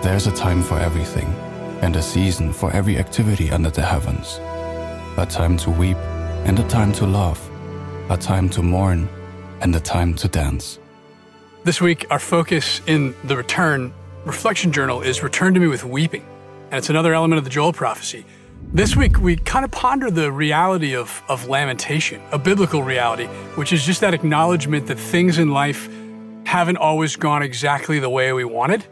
There's a time for everything, and a season for every activity under the heavens. A time to weep, and a time to laugh. A time to mourn, and a time to dance. This week, our focus in the Return Reflection Journal is Return to Me with Weeping. And it's another element of the Joel prophecy. This week, we kind of ponder the reality of, of lamentation, a biblical reality, which is just that acknowledgement that things in life haven't always gone exactly the way we wanted.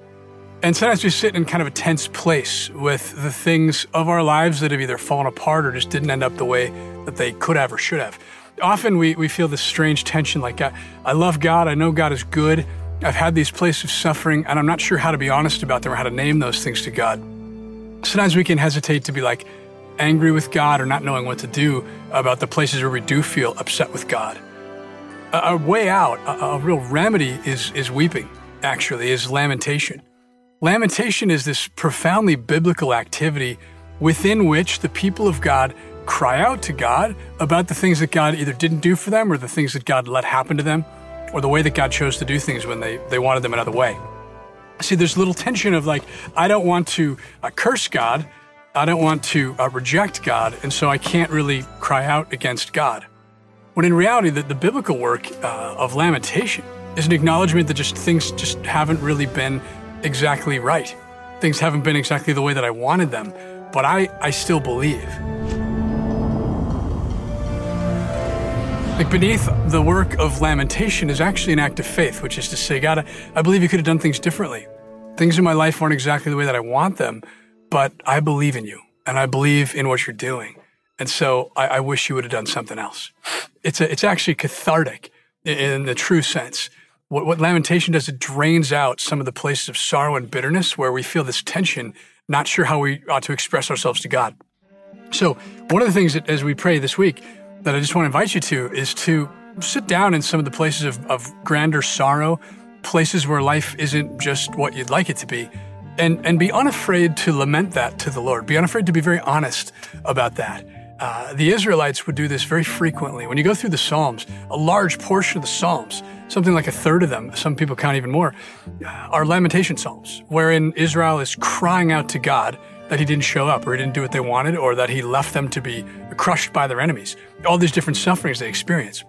And sometimes we sit in kind of a tense place with the things of our lives that have either fallen apart or just didn't end up the way that they could have or should have. Often we, we feel this strange tension like, I, I love God, I know God is good, I've had these places of suffering, and I'm not sure how to be honest about them or how to name those things to God. Sometimes we can hesitate to be like angry with God or not knowing what to do about the places where we do feel upset with God. A, a way out, a, a real remedy is, is weeping, actually, is lamentation. Lamentation is this profoundly biblical activity within which the people of God cry out to God about the things that God either didn't do for them or the things that God let happen to them or the way that God chose to do things when they, they wanted them another way. See, there's a little tension of like, I don't want to uh, curse God, I don't want to uh, reject God, and so I can't really cry out against God. When in reality, the, the biblical work uh, of lamentation is an acknowledgement that just things just haven't really been exactly right. Things haven't been exactly the way that I wanted them, but I, I still believe. Like beneath the work of lamentation is actually an act of faith, which is to say, God, I, believe you could have done things differently. Things in my life aren't exactly the way that I want them, but I believe in you and I believe in what you're doing. And so I, I wish you would have done something else. It's, a, it's actually cathartic in the true sense. What, what lamentation does, it drains out some of the places of sorrow and bitterness where we feel this tension, not sure how we ought to express ourselves to God. So, one of the things that as we pray this week, that I just want to invite you to is to sit down in some of the places of, of grander sorrow, places where life isn't just what you'd like it to be, and, and be unafraid to lament that to the Lord. Be unafraid to be very honest about that. Uh, the Israelites would do this very frequently. When you go through the Psalms, a large portion of the Psalms, something like a third of them, some people count even more, are lamentation Psalms, wherein Israel is crying out to God that he didn't show up or he didn't do what they wanted or that he left them to be crushed by their enemies. All these different sufferings they experience.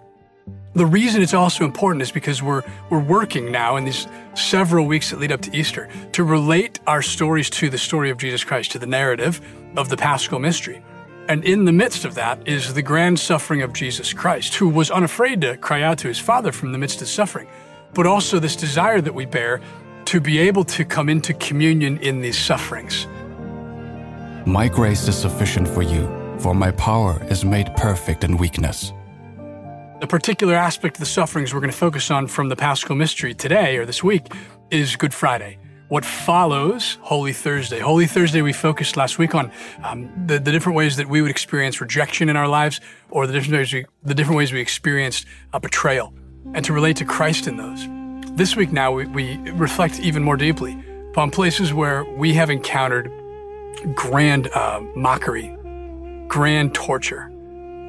The reason it's also important is because we're, we're working now in these several weeks that lead up to Easter to relate our stories to the story of Jesus Christ, to the narrative of the Paschal mystery. And in the midst of that is the grand suffering of Jesus Christ, who was unafraid to cry out to his Father from the midst of suffering, but also this desire that we bear to be able to come into communion in these sufferings. My grace is sufficient for you, for my power is made perfect in weakness. The particular aspect of the sufferings we're going to focus on from the Paschal Mystery today or this week is Good Friday. What follows Holy Thursday? Holy Thursday, we focused last week on um, the, the, different ways that we would experience rejection in our lives, or the different ways we, the different ways we experienced a betrayal, and to relate to Christ in those. This week now, we, we reflect even more deeply upon places where we have encountered grand uh, mockery, grand torture,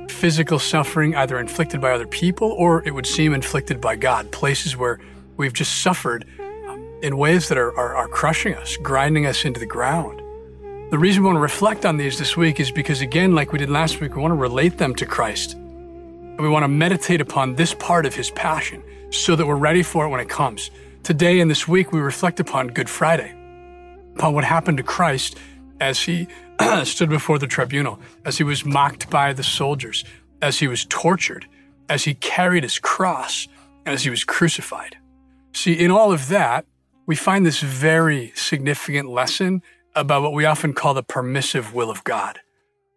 physical suffering either inflicted by other people or it would seem inflicted by God, places where we've just suffered in ways that are, are, are crushing us, grinding us into the ground. The reason we want to reflect on these this week is because, again, like we did last week, we want to relate them to Christ. And we want to meditate upon this part of his passion so that we're ready for it when it comes. Today and this week, we reflect upon Good Friday, upon what happened to Christ as he stood before the tribunal, as he was mocked by the soldiers, as he was tortured, as he carried his cross, as he was crucified. See, in all of that, we find this very significant lesson about what we often call the permissive will of God.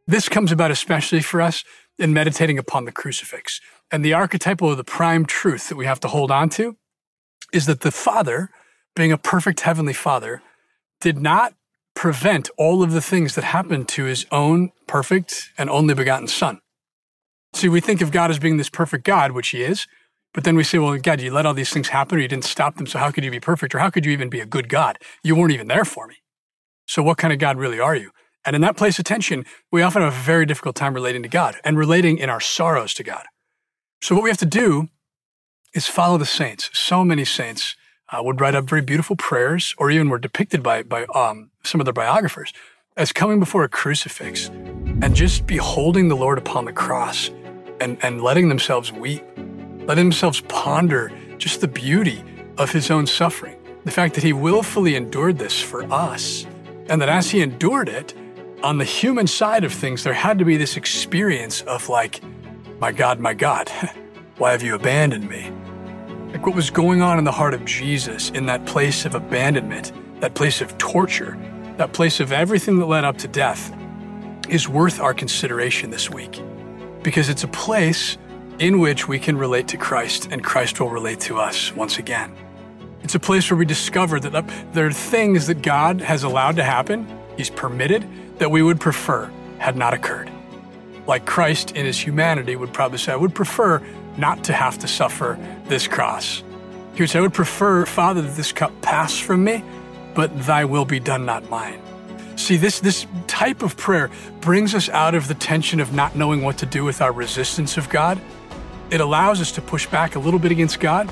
This comes about especially for us in meditating upon the crucifix. And the archetypal or the prime truth that we have to hold on to is that the Father, being a perfect heavenly Father, did not prevent all of the things that happened to his own perfect and only begotten son. See, we think of God as being this perfect God, which he is, but then we say, well, God, you let all these things happen or you didn't stop them, so how could you be perfect or how could you even be a good God? You weren't even there for me. So what kind of God really are you? And in that place of tension, we often have a very difficult time relating to God and relating in our sorrows to God. So what we have to do is follow the saints. So many saints uh, would write up very beautiful prayers, or even were depicted by by um, some of their biographers as coming before a crucifix and just beholding the Lord upon the cross and, and letting themselves weep, letting themselves ponder just the beauty of his own suffering. The fact that he willfully endured this for us, and that as he endured it, on the human side of things, there had to be this experience of like, my God, my God, why have you abandoned me? Like what was going on in the heart of Jesus in that place of abandonment, that place of torture, that place of everything that led up to death, is worth our consideration this week because it's a place in which we can relate to Christ and Christ will relate to us once again. It's a place where we discover that there are things that God has allowed to happen, He's permitted, that we would prefer had not occurred. Like Christ in His humanity would probably say, I would prefer not to have to suffer this cross. He would say, I would prefer, Father, that this cup pass from me, but thy will be done, not mine. See, this, this type of prayer brings us out of the tension of not knowing what to do with our resistance of God. It allows us to push back a little bit against God,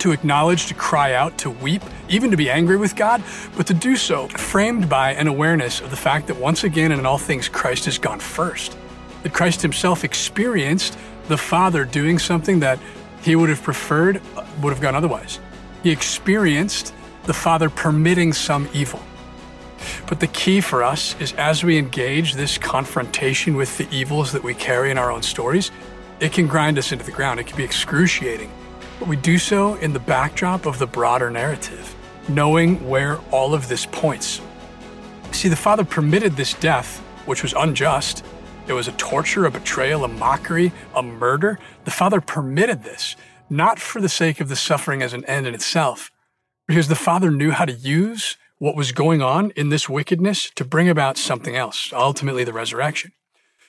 to acknowledge, to cry out, to weep, even to be angry with God, but to do so framed by an awareness of the fact that once again and in all things, Christ has gone first. That Christ himself experienced the Father doing something that he would have preferred, uh, would have gone otherwise. He experienced the Father permitting some evil. But the key for us is as we engage this confrontation with the evils that we carry in our own stories, it can grind us into the ground. It can be excruciating. But we do so in the backdrop of the broader narrative, knowing where all of this points. See, the Father permitted this death, which was unjust. It was a torture, a betrayal, a mockery, a murder. The Father permitted this, not for the sake of the suffering as an end in itself, because the Father knew how to use what was going on in this wickedness to bring about something else, ultimately the resurrection.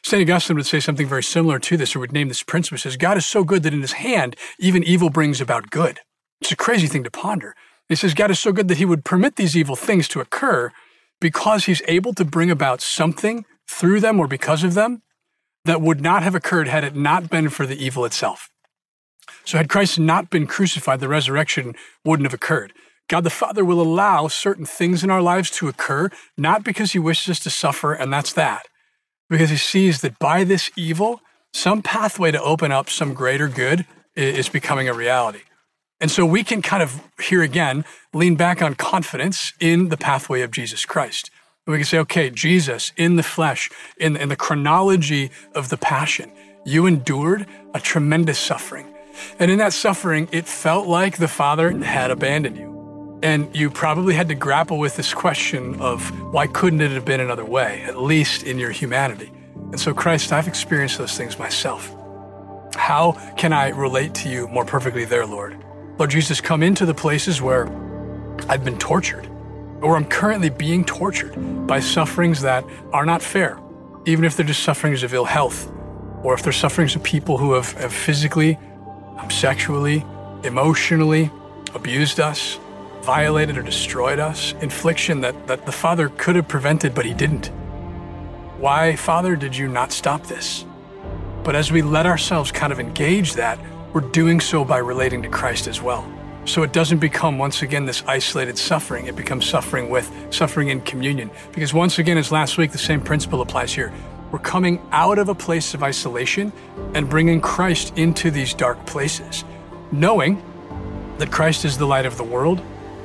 St. Augustine would say something very similar to this, or would name this principle. He says, God is so good that in his hand, even evil brings about good. It's a crazy thing to ponder. He says, God is so good that he would permit these evil things to occur because he's able to bring about something through them or because of them that would not have occurred had it not been for the evil itself. So, had Christ not been crucified, the resurrection wouldn't have occurred. God the Father will allow certain things in our lives to occur, not because He wishes us to suffer, and that's that, because He sees that by this evil, some pathway to open up some greater good is becoming a reality. And so we can kind of, here again, lean back on confidence in the pathway of Jesus Christ. we can say, okay, Jesus in the flesh, in, in the chronology of the passion, you endured a tremendous suffering. And in that suffering, it felt like the Father had abandoned you. And you probably had to grapple with this question of why couldn't it have been another way, at least in your humanity? And so, Christ, I've experienced those things myself. How can I relate to you more perfectly there, Lord? Lord Jesus, come into the places where I've been tortured, or I'm currently being tortured by sufferings that are not fair, even if they're just sufferings of ill health, or if they're sufferings of people who have, have physically, um, sexually, emotionally abused us, violated or destroyed us, infliction that, that the Father could have prevented, but He didn't. Why, Father, did you not stop this? But as we let ourselves kind of engage that, we're doing so by relating to Christ as well. So it doesn't become, once again, this isolated suffering. It becomes suffering with, suffering in communion. Because once again, as last week, the same principle applies here. We're coming out of a place of isolation and bringing Christ into these dark places, knowing that Christ is the light of the world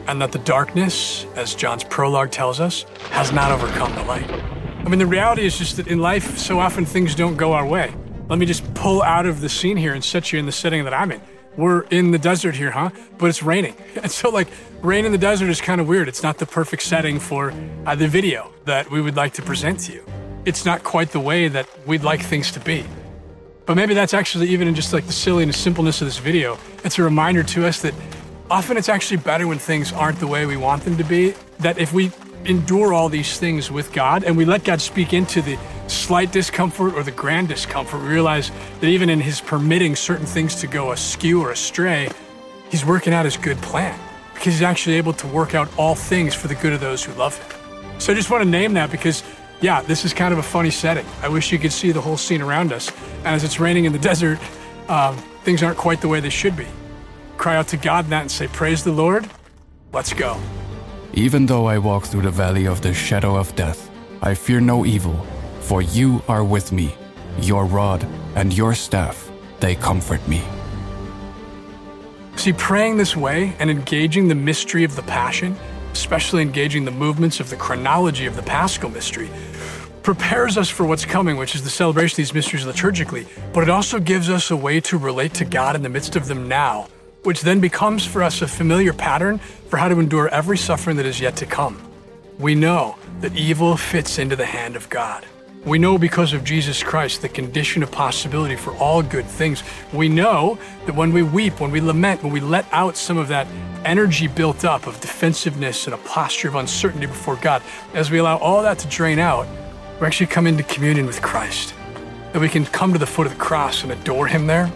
and that the darkness, as John's prologue tells us, has not overcome the light. I mean, the reality is just that in life, so often things don't go our way. Let me just pull out of the scene here and set you in the setting that I'm in. We're in the desert here, huh? But it's raining. And so, like, rain in the desert is kind of weird. It's not the perfect setting for uh, the video that we would like to present to you. It's not quite the way that we'd like things to be. But maybe that's actually even in just like the silliness, and simpleness of this video. It's a reminder to us that often it's actually better when things aren't the way we want them to be. That if we endure all these things with God and we let God speak into the slight discomfort or the grand discomfort, we realize that even in His permitting certain things to go askew or astray, He's working out His good plan because He's actually able to work out all things for the good of those who love Him. So I just want to name that because, yeah, this is kind of a funny setting. I wish you could see the whole scene around us. And as it's raining in the desert, um, things aren't quite the way they should be cry out to God in that and say, Praise the Lord. Let's go. Even though I walk through the valley of the shadow of death, I fear no evil, for you are with me. Your rod and your staff, they comfort me. See, praying this way and engaging the mystery of the Passion, especially engaging the movements of the chronology of the Paschal mystery, prepares us for what's coming, which is the celebration of these mysteries liturgically, but it also gives us a way to relate to God in the midst of them now, which then becomes for us a familiar pattern for how to endure every suffering that is yet to come. We know that evil fits into the hand of God. We know because of Jesus Christ the condition of possibility for all good things. We know that when we weep, when we lament, when we let out some of that energy built up of defensiveness and a posture of uncertainty before God, as we allow all that to drain out, we actually come into communion with Christ. That we can come to the foot of the cross and adore Him there.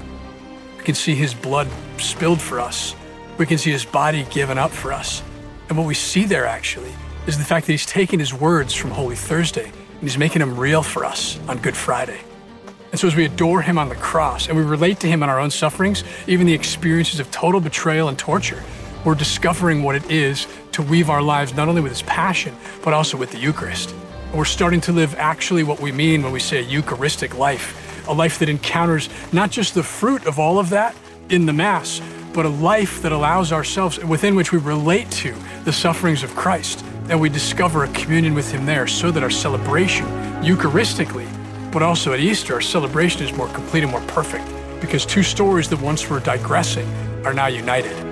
We can see His blood spilled for us. We can see His body given up for us. And what we see there actually is the fact that He's taken His words from Holy Thursday and He's making them real for us on Good Friday. And so, as we adore Him on the cross and we relate to Him in our own sufferings, even the experiences of total betrayal and torture, we're discovering what it is to weave our lives not only with His passion, but also with the Eucharist. And we're starting to live actually what we mean when we say Eucharistic life, a life that encounters not just the fruit of all of that in the Mass, but a life that allows ourselves, within which we relate to the sufferings of Christ and we discover a communion with Him there so that our celebration, Eucharistically, but also at Easter, our celebration is more complete and more perfect because two stories that once were digressing are now united.